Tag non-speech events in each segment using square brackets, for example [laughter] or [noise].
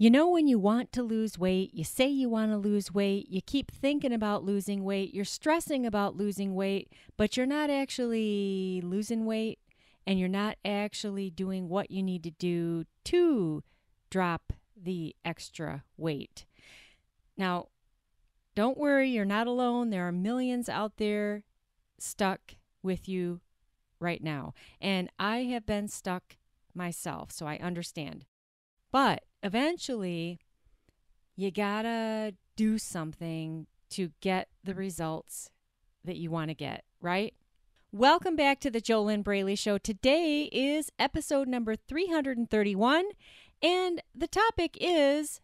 You know, when you want to lose weight, you say you want to lose weight, you keep thinking about losing weight, you're stressing about losing weight, but you're not actually losing weight and you're not actually doing what you need to do to drop the extra weight. Now, don't worry, you're not alone. There are millions out there stuck with you right now. And I have been stuck myself, so I understand. But eventually, you gotta do something to get the results that you want to get, right? Welcome back to the JoLynn Braley Show. Today is episode number 331, and the topic is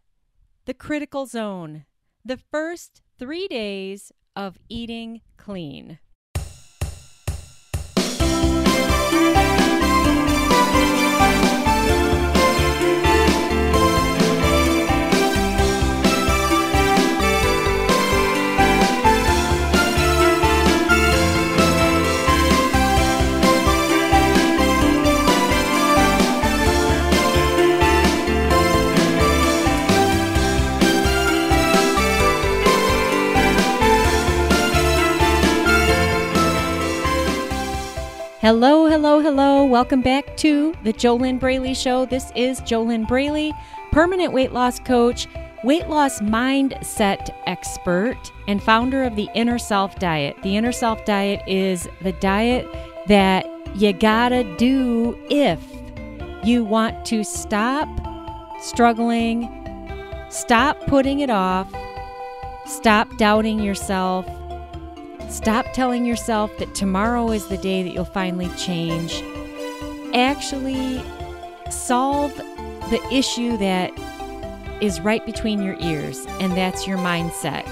the critical zone, the first three days of eating clean. Welcome back to the JoLynn Braley Show. This is JoLynn Braley, permanent weight loss coach, weight loss mindset expert, and founder of the Inner Self Diet. The Inner Self Diet is the diet that you gotta do if you want to stop struggling, stop putting it off, stop doubting yourself Stop telling yourself that tomorrow is the day that you'll finally change. Actually, solve the issue that is right between your ears, and that's your mindset.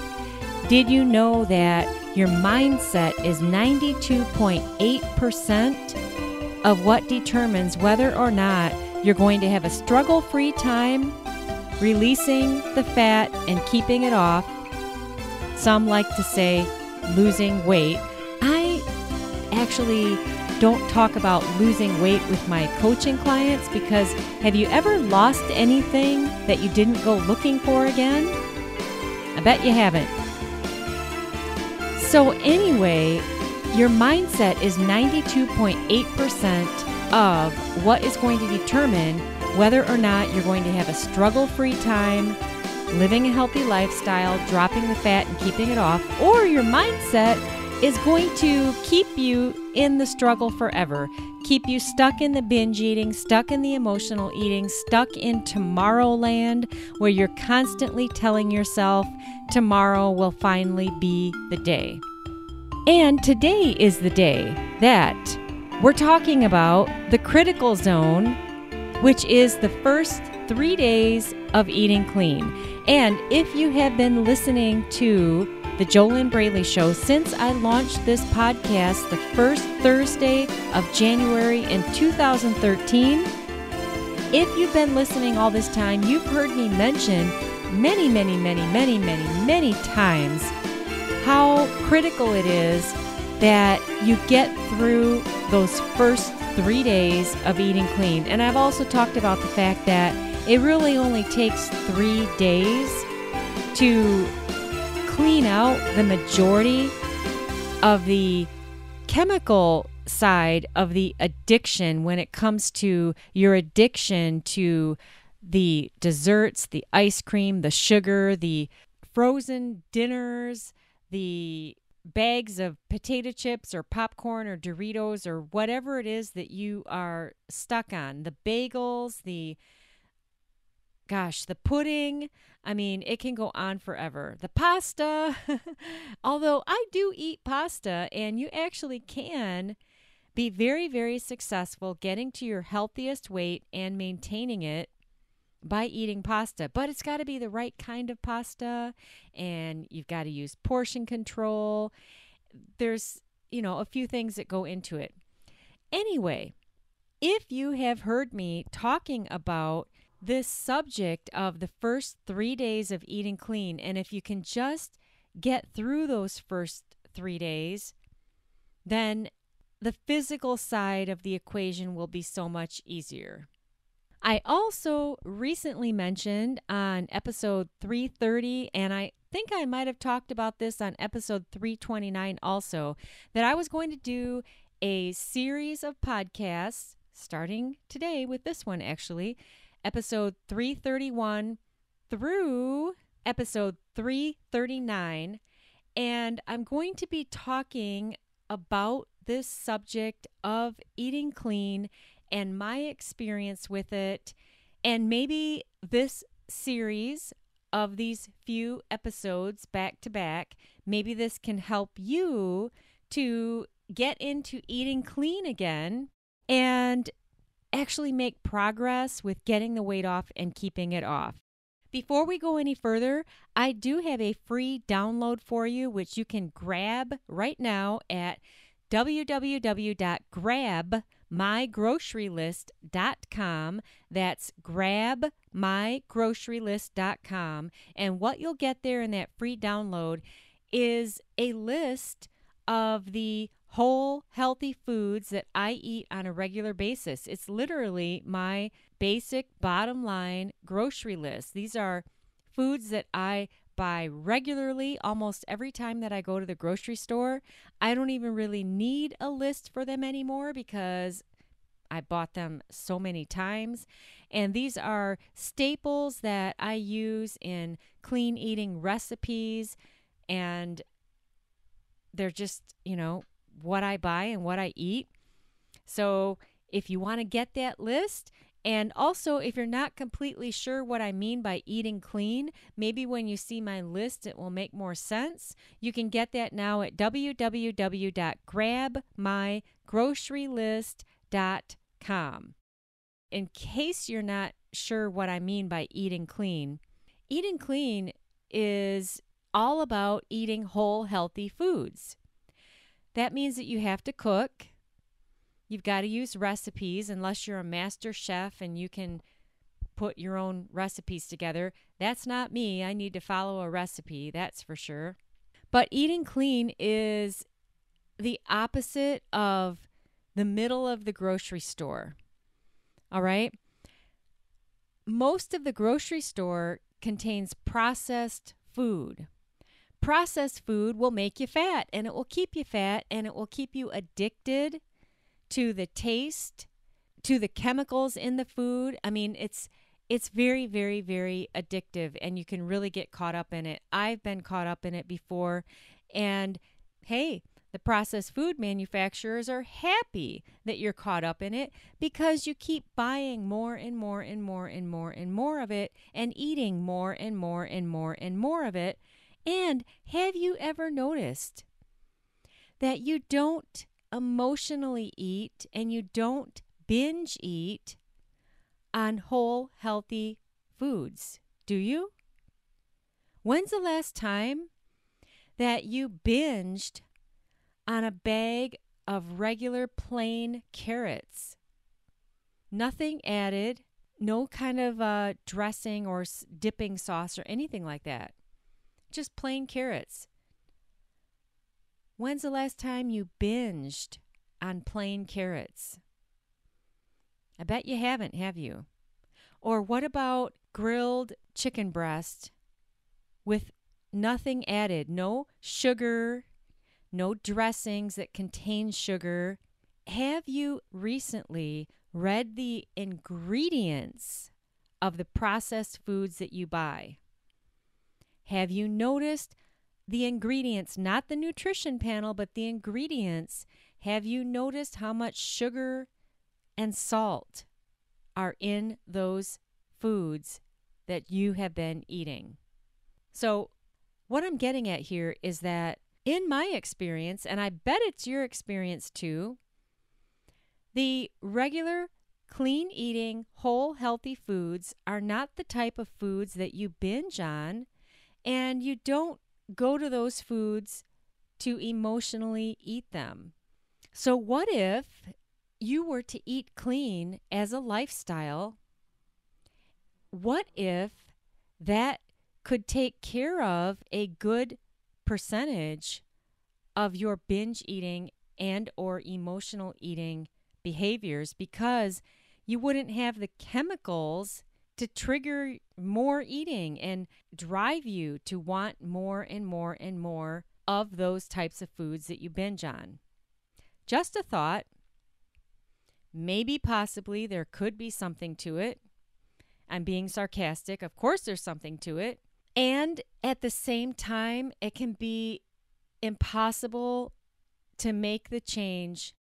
Did you know that your mindset is 92.8% of what determines whether or not you're going to have a struggle free time releasing the fat and keeping it off? Some like to say, losing weight. I actually don't talk about losing weight with my coaching clients because have you ever lost anything that you didn't go looking for again? I bet you haven't. So, anyway, your mindset is 92.8% of what is going to determine whether or not you're going to have a struggle free time living a healthy lifestyle, dropping the fat and keeping it off, or your mindset is going to keep you in the struggle forever, keep you stuck in the binge eating, stuck in the emotional eating, stuck in tomorrowland where you're constantly telling yourself tomorrow will finally be the day. And today is the day that we're talking about the critical zone, which is the first three days of eating clean. And if you have been listening to the JoLynn Braley Show since I launched this podcast the first Thursday of January in 2013, if you've been listening all this time, you've heard me mention many, many, many, many, many, many times how critical it is that you get through those first three days of eating clean. And I've also talked about the fact that it really only takes three days to clean out the majority of the chemical side of the addiction when it comes to your addiction to the desserts, the ice cream, the sugar, the frozen dinners, the bags of potato chips or popcorn or Doritos or whatever it is that you are stuck on, the bagels, the gosh, the pudding, I mean, it can go on forever. The pasta, [laughs] although I do eat pasta, and you actually can be very, very successful getting to your healthiest weight and maintaining it by eating pasta. But it's got to be the right kind of pasta, and you've got to use portion control. There's, you know, a few things that go into it. Anyway, if you have heard me talking about this subject of the first three days of eating clean. And if you can just get through those first three days, then the physical side of the equation will be so much easier. I also recently mentioned on episode 330, and I think I might have talked about this on episode 329 also, that I was going to do a series of podcasts starting today with this one, actually, episode 331 through episode 339. And I'm going to be talking about this subject of eating clean and my experience with it. And maybe this series of these few episodes back to back, maybe this can help you to get into eating clean again and actually make progress with getting the weight off and keeping it off. Before we go any further, I do have a free download for you, which you can grab right now at www.grabmygrocerylist.com. That's grabmygrocerylist.com. And what you'll get there in that free download is a list of the whole healthy foods that I eat on a regular basis. It's literally my basic bottom line grocery list. These are foods that I buy regularly almost every time that I go to the grocery store. I don't even really need a list for them anymore because I bought them so many times. And these are staples that I use in clean eating recipes. And they're just, you know, what I buy and what I eat. So if you want to get that list, and also, if you're not completely sure what I mean by eating clean, maybe when you see my list, it will make more sense. You can get that now at www.grabmygrocerylist.com. In case you're not sure what I mean by eating clean, eating clean is all about eating whole, healthy foods. That means that you have to cook You've got to use recipes unless you're a master chef and you can put your own recipes together. That's not me. I need to follow a recipe, that's for sure. But eating clean is the opposite of the middle of the grocery store. All right? Most of the grocery store contains processed food. Processed food will make you fat and it will keep you fat and it will keep you addicted to the taste, to the chemicals in the food. I mean, it's it's very very very addictive and you can really get caught up in it. I've been caught up in it before and hey, the processed food manufacturers are happy that you're caught up in it because you keep buying more and more and more and more and more of it and eating more and more and more and more of it. And have you ever noticed that you don't emotionally eat and you don't binge eat on whole, healthy foods, do you? When's the last time that you binged on a bag of regular plain carrots? Nothing added, no kind of uh, dressing or dipping sauce or anything like that. Just plain carrots. When's the last time you binged on plain carrots? I bet you haven't, have you? Or what about grilled chicken breast with nothing added? No sugar, no dressings that contain sugar. Have you recently read the ingredients of the processed foods that you buy? Have you noticed the ingredients, not the nutrition panel, but the ingredients, have you noticed how much sugar and salt are in those foods that you have been eating? So, what I'm getting at here is that in my experience, and I bet it's your experience too, the regular clean eating, whole, healthy foods are not the type of foods that you binge on, and you don't go to those foods to emotionally eat them. So, what if you were to eat clean as a lifestyle? What if that could take care of a good percentage of your binge eating and or emotional eating behaviors because you wouldn't have the chemicals to trigger more eating and drive you to want more and more and more of those types of foods that you binge on. Just a thought. Maybe, possibly, there could be something to it. I'm being sarcastic. Of course, there's something to it. And at the same time, it can be impossible to make the change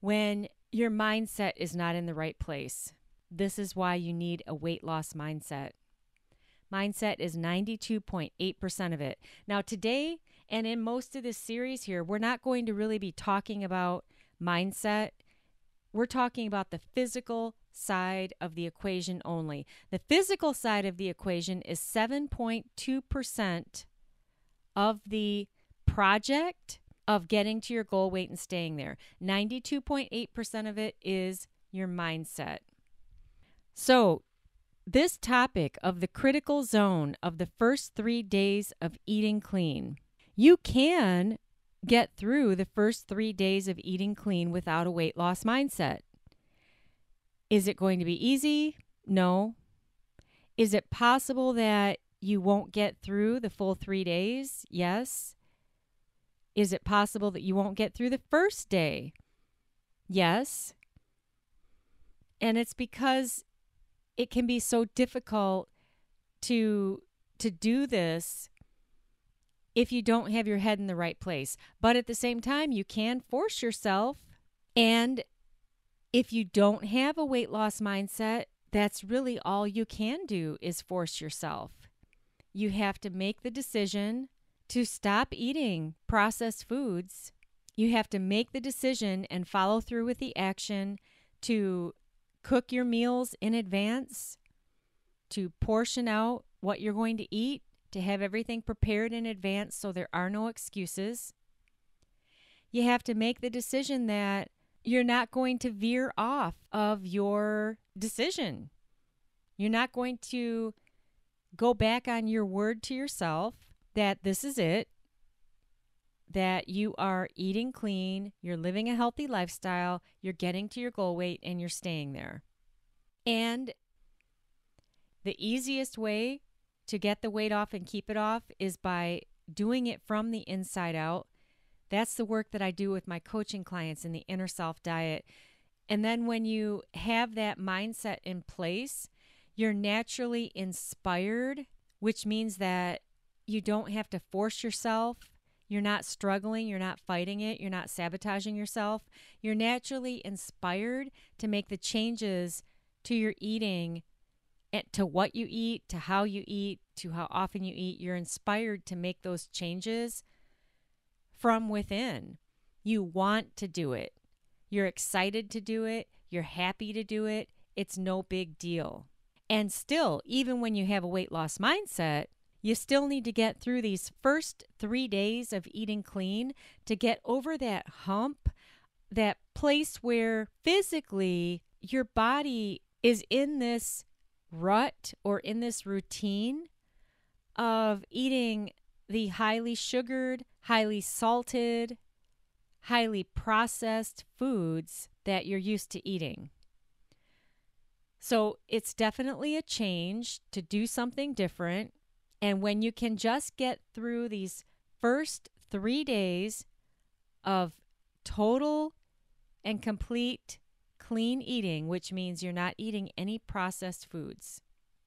when your mindset is not in the right place. This is why you need a weight loss mindset. Mindset is 92.8% of it. Now, today and in most of this series here, we're not going to really be talking about mindset. We're talking about the physical side of the equation only. The physical side of the equation is 7.2% of the project of getting to your goal weight and staying there. 92.8% of it is your mindset. So, this topic of the critical zone of the first three days of eating clean you can get through the first three days of eating clean without a weight loss mindset. Is it going to be easy? No. Is it possible that you won't get through the full three days? Yes. Is it possible that you won't get through the first day? Yes. And it's because it can be so difficult to to do this if you don't have your head in the right place. But at the same time, you can force yourself. And if you don't have a weight loss mindset, that's really all you can do is force yourself. You have to make the decision to stop eating processed foods. You have to make the decision and follow through with the action to cook your meals in advance, to portion out what you're going to eat, to have everything prepared in advance so there are no excuses. You have to make the decision that you're not going to veer off of your decision. You're not going to go back on your word to yourself that this is it, that you are eating clean, you're living a healthy lifestyle, you're getting to your goal weight, and you're staying there. And the easiest way to get the weight off and keep it off is by doing it from the inside out. That's the work that I do with my coaching clients in the inner self diet. And then when you have that mindset in place, you're naturally inspired, which means that you don't have to force yourself. You're not struggling, you're not fighting it, you're not sabotaging yourself. You're naturally inspired to make the changes to your eating to what you eat, to how you eat, to how often you eat. You're inspired to make those changes from within. You want to do it. You're excited to do it. You're happy to do it. It's no big deal. And still, even when you have a weight loss mindset, you still need to get through these first three days of eating clean to get over that hump, that place where physically your body is in this rut or in this routine of eating the highly sugared, highly salted, highly processed foods that you're used to eating. So it's definitely a change to do something different. And when you can just get through these first three days of total and complete clean eating, which means you're not eating any processed foods.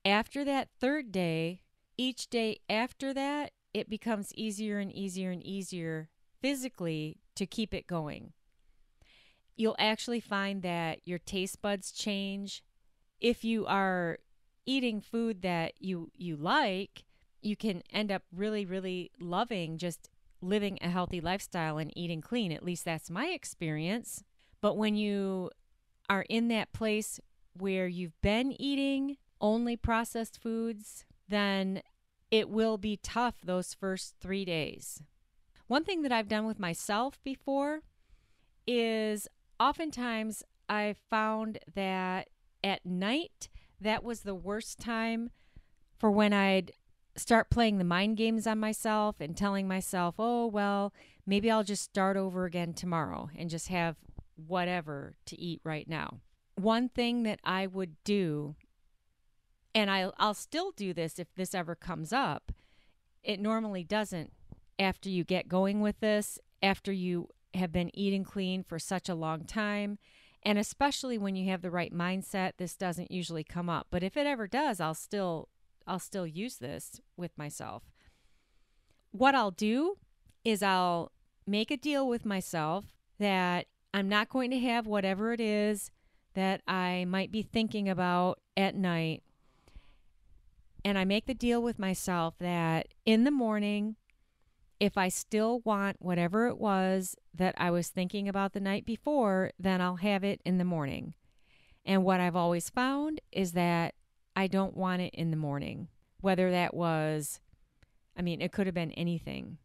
After that third day, each day after that, it becomes easier and easier and easier physically to keep it going. You'll actually find that your taste buds change. If you are eating food that you you like, you can end up really really loving just living a healthy lifestyle and eating clean. At least that's my experience. But when you are in that place where you've been eating only processed foods, then it will be tough those first three days. One thing that I've done with myself before is oftentimes I found that at night, that was the worst time for when I'd start playing the mind games on myself and telling myself, oh, well, maybe I'll just start over again tomorrow and just have whatever to eat right now. one thing that I would do, and I'll, I'll still do this if this ever comes up, it normally doesn't after you get going with this, after you have been eating clean for such a long time. And especially when you have the right mindset, this doesn't usually come up. But if it ever does, I'll still I'll still use this with myself. What I'll do is I'll make a deal with myself that I'm not going to have whatever it is that I might be thinking about at night. And I make the deal with myself that in the morning, if I still want whatever it was that I was thinking about the night before, then I'll have it in the morning. And what I've always found is that I don't want it in the morning. Whether that was, I mean, it could have been anything.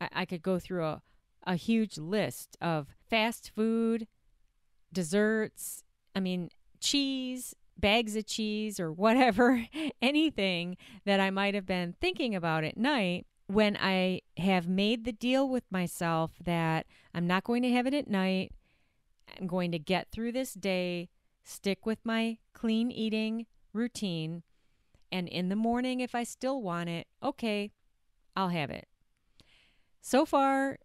I, I could go through a, a huge list of fast food, desserts, I mean, cheese, bags of cheese, or whatever, [laughs] anything that I might have been thinking about at night. When I have made the deal with myself that I'm not going to have it at night, I'm going to get through this day, stick with my clean eating routine, and in the morning, if I still want it, okay, I'll have it. So far,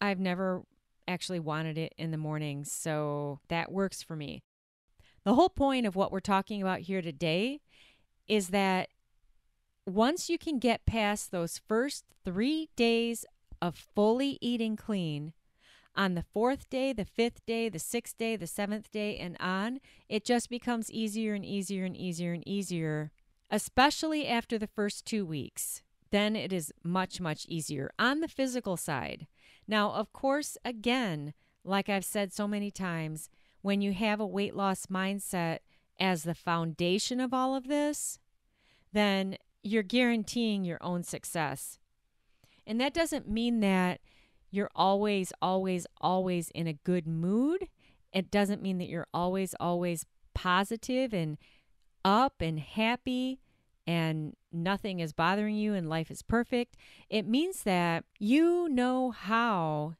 I've never actually wanted it in the morning, so that works for me. The whole point of what we're talking about here today is that once you can get past those first three days of fully eating clean, on the fourth day, the fifth day, the sixth day, the seventh day, and on, it just becomes easier and easier and easier and easier, especially after the first two weeks. Then it is much, much easier on the physical side. Now, of course, again, like I've said so many times, when you have a weight loss mindset as the foundation of all of this, then you're guaranteeing your own success. And that doesn't mean that you're always, always, always in a good mood. It doesn't mean that you're always, always positive and up and happy and nothing is bothering you and life is perfect. It means that you know how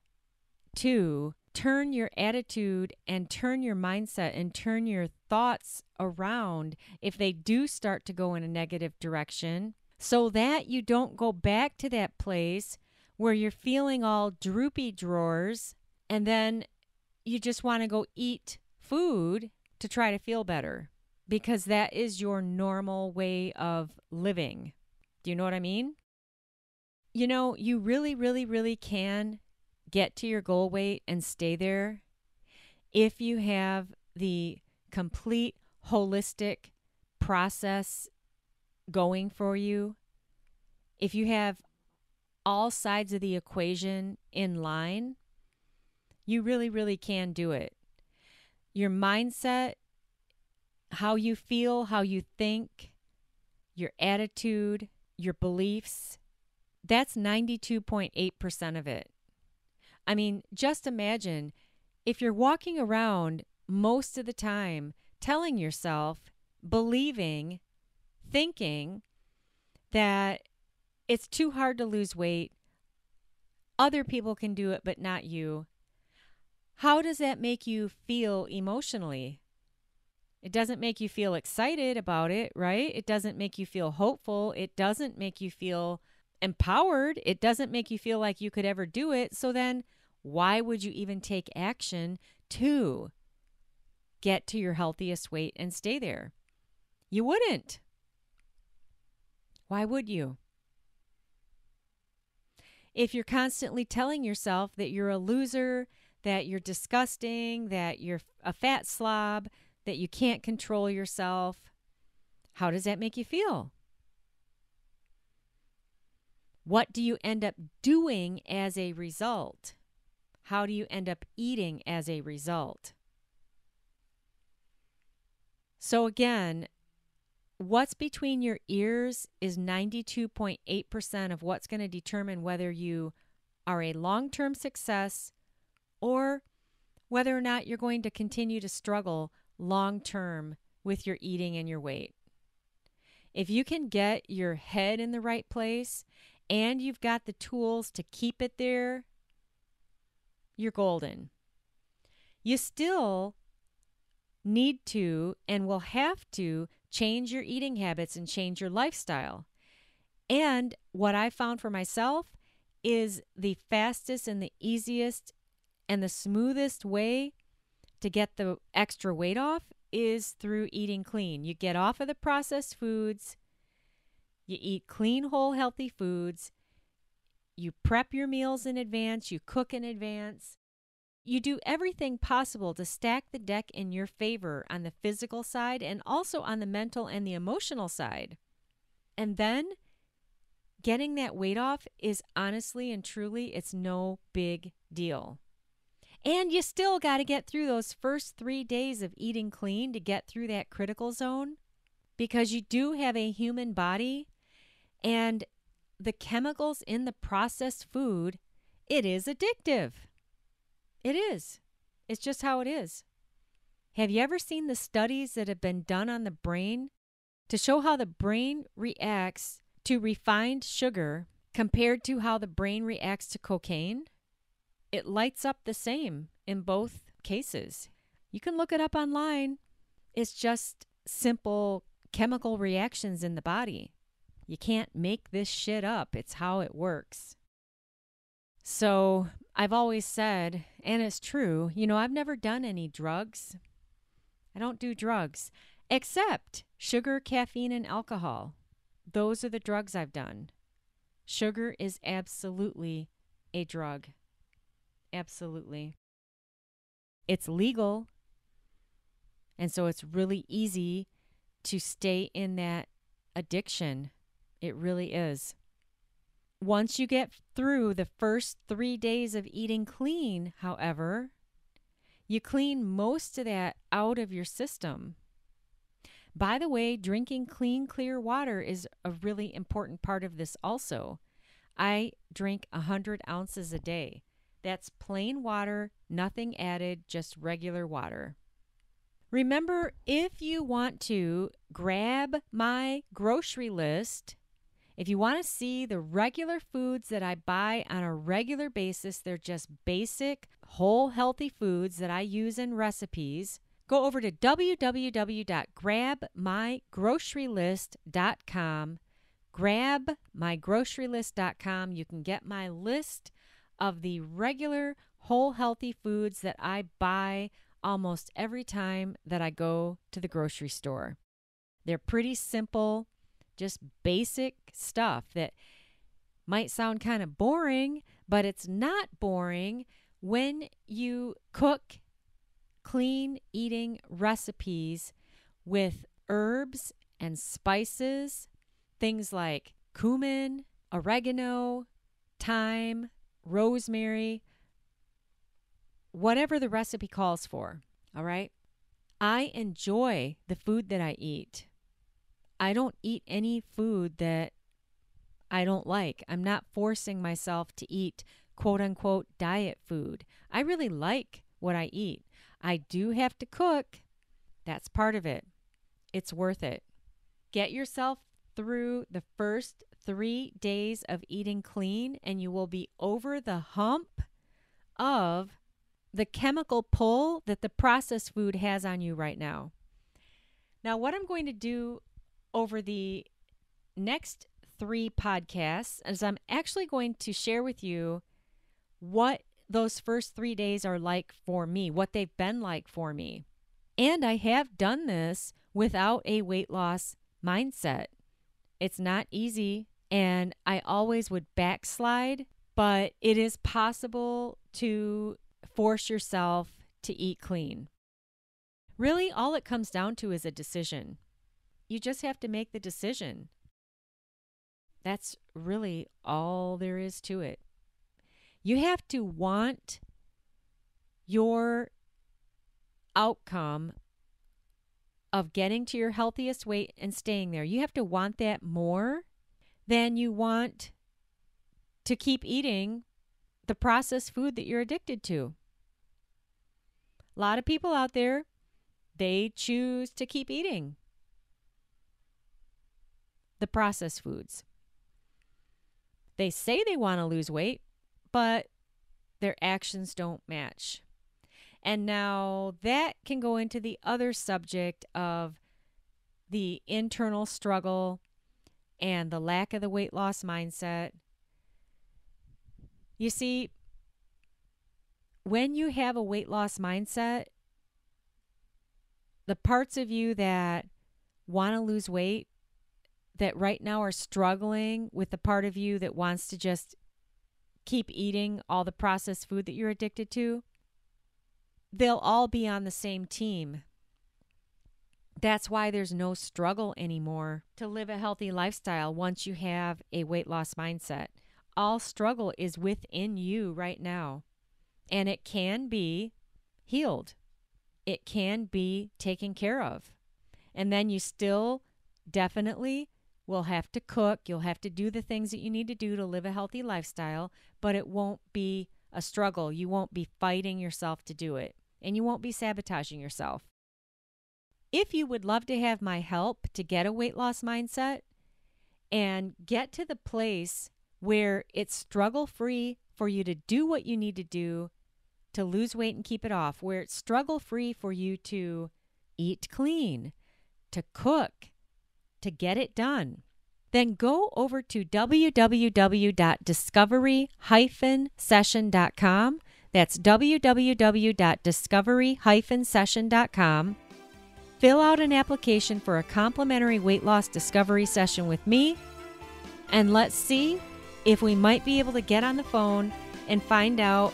to turn your attitude and turn your mindset and turn your thoughts around if they do start to go in a negative direction so that you don't go back to that place where you're feeling all droopy drawers and then you just want to go eat food to try to feel better because that is your normal way of living. Do you know what I mean? You know, you really, really, really can get to your goal weight and stay there if you have the complete holistic process going for you. If you have all sides of the equation in line, you really, really can do it. Your mindset how you feel, how you think, your attitude, your beliefs. That's 92.8% of it. I mean, just imagine if you're walking around most of the time telling yourself, believing, thinking that it's too hard to lose weight, other people can do it, but not you. How does that make you feel emotionally? It doesn't make you feel excited about it, right? It doesn't make you feel hopeful. It doesn't make you feel empowered. It doesn't make you feel like you could ever do it. So then, why would you even take action to get to your healthiest weight and stay there? You wouldn't. Why would you? If you're constantly telling yourself that you're a loser, that you're disgusting, that you're a fat slob, that you can't control yourself, how does that make you feel? What do you end up doing as a result? How do you end up eating as a result? So, again, what's between your ears is 92.8% of what's going to determine whether you are a long term success or whether or not you're going to continue to struggle long term with your eating and your weight. If you can get your head in the right place and you've got the tools to keep it there, you're golden. You still need to and will have to change your eating habits and change your lifestyle. And what I found for myself is the fastest and the easiest and the smoothest way to get the extra weight off is through eating clean. You get off of the processed foods, you eat clean, whole, healthy foods, you prep your meals in advance, you cook in advance. You do everything possible to stack the deck in your favor on the physical side and also on the mental and the emotional side. And then getting that weight off is honestly and truly, it's no big deal. And you still got to get through those first three days of eating clean to get through that critical zone because you do have a human body and the chemicals in the processed food, it is addictive. It is. It's just how it is. Have you ever seen the studies that have been done on the brain to show how the brain reacts to refined sugar compared to how the brain reacts to cocaine? It lights up the same in both cases. You can look it up online. It's just simple chemical reactions in the body. You can't make this shit up. It's how it works. So I've always said, and it's true, you know, I've never done any drugs. I don't do drugs except sugar, caffeine, and alcohol. Those are the drugs I've done. Sugar is absolutely a drug. Absolutely. It's legal. And so it's really easy to stay in that addiction. It really is. Once you get through the first three days of eating clean, however, you clean most of that out of your system. By the way, drinking clean, clear water is a really important part of this also. I drink 100 ounces a day. That's plain water, nothing added, just regular water. Remember, if you want to grab my grocery list, if you want to see the regular foods that I buy on a regular basis, they're just basic, whole, healthy foods that I use in recipes. Go over to www.grabmygrocerylist.com. Grabmygrocerylist.com. You can get my list of the regular, whole, healthy foods that I buy almost every time that I go to the grocery store. They're pretty simple just basic stuff that might sound kind of boring, but it's not boring when you cook clean eating recipes with herbs and spices, things like cumin, oregano, thyme, rosemary, whatever the recipe calls for. All right. I enjoy the food that I eat. I don't eat any food that I don't like. I'm not forcing myself to eat quote unquote diet food. I really like what I eat. I do have to cook. That's part of it. It's worth it. Get yourself through the first three days of eating clean, and you will be over the hump of the chemical pull that the processed food has on you right now. Now, what I'm going to do over the next three podcasts as I'm actually going to share with you what those first three days are like for me, what they've been like for me. And I have done this without a weight loss mindset. It's not easy, and I always would backslide, but it is possible to force yourself to eat clean. Really, all it comes down to is a decision. You just have to make the decision. That's really all there is to it. You have to want your outcome of getting to your healthiest weight and staying there. You have to want that more than you want to keep eating the processed food that you're addicted to. A lot of people out there, they choose to keep eating the processed foods. They say they want to lose weight, but their actions don't match. And now that can go into the other subject of the internal struggle and the lack of the weight loss mindset. You see, when you have a weight loss mindset, the parts of you that want to lose weight, that right now are struggling with the part of you that wants to just keep eating all the processed food that you're addicted to, they'll all be on the same team. That's why there's no struggle anymore to live a healthy lifestyle once you have a weight loss mindset. All struggle is within you right now, and it can be healed. It can be taken care of. And then you still definitely will have to cook. You'll have to do the things that you need to do to live a healthy lifestyle, but it won't be a struggle. You won't be fighting yourself to do it, and you won't be sabotaging yourself. If you would love to have my help to get a weight loss mindset and get to the place where it's struggle free for you to do what you need to do to lose weight and keep it off, where it's struggle free for you to eat clean, to cook, to get it done, then go over to www.discovery-session.com. That's www.discovery-session.com. Fill out an application for a complimentary weight loss discovery session with me, and let's see if we might be able to get on the phone and find out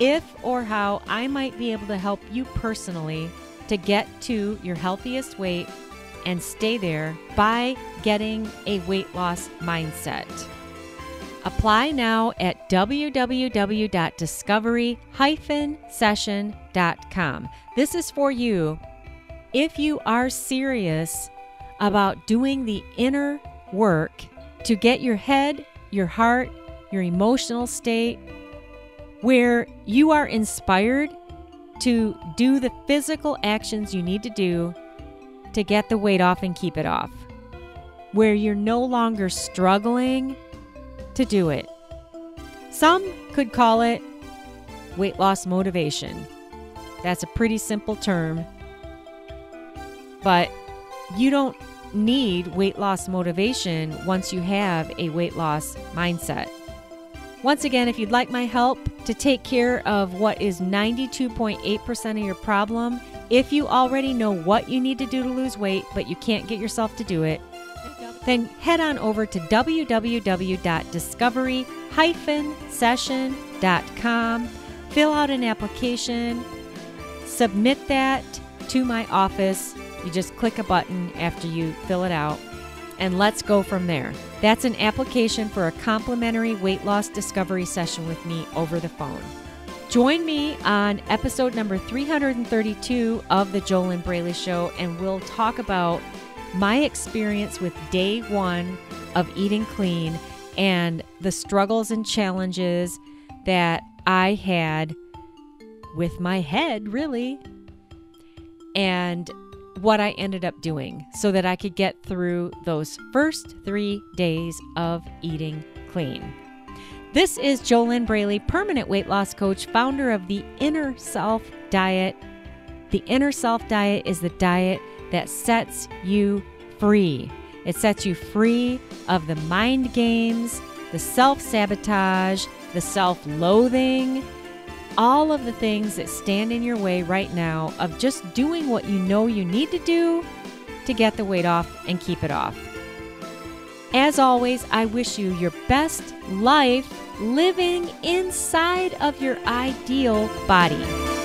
if or how I might be able to help you personally to get to your healthiest weight and stay there by getting a weight loss mindset. Apply now at www.discovery-session.com. This is for you if you are serious about doing the inner work to get your head, your heart, your emotional state where you are inspired to do the physical actions you need to do to get the weight off and keep it off, where you're no longer struggling to do it. Some could call it weight loss motivation. That's a pretty simple term. But you don't need weight loss motivation once you have a weight loss mindset. Once again, if you'd like my help to take care of what is 92.8% of your problem, if you already know what you need to do to lose weight, but you can't get yourself to do it, then head on over to www.discovery-session.com, fill out an application, submit that to my office. You just click a button after you fill it out, and let's go from there. That's an application for a complimentary weight loss discovery session with me over the phone. Join me on episode number 332 of The JoLynn Braley Show, and we'll talk about my experience with day one of eating clean and the struggles and challenges that I had with my head, really, and what I ended up doing so that I could get through those first three days of eating clean. This is JoLynn Braley, permanent weight loss coach, founder of the Inner Self Diet. The Inner Self Diet is the diet that sets you free. It sets you free of the mind games, the self sabotage, the self loathing, all of the things that stand in your way right now of just doing what you know you need to do to get the weight off and keep it off. As always, I wish you your best life living inside of your ideal body.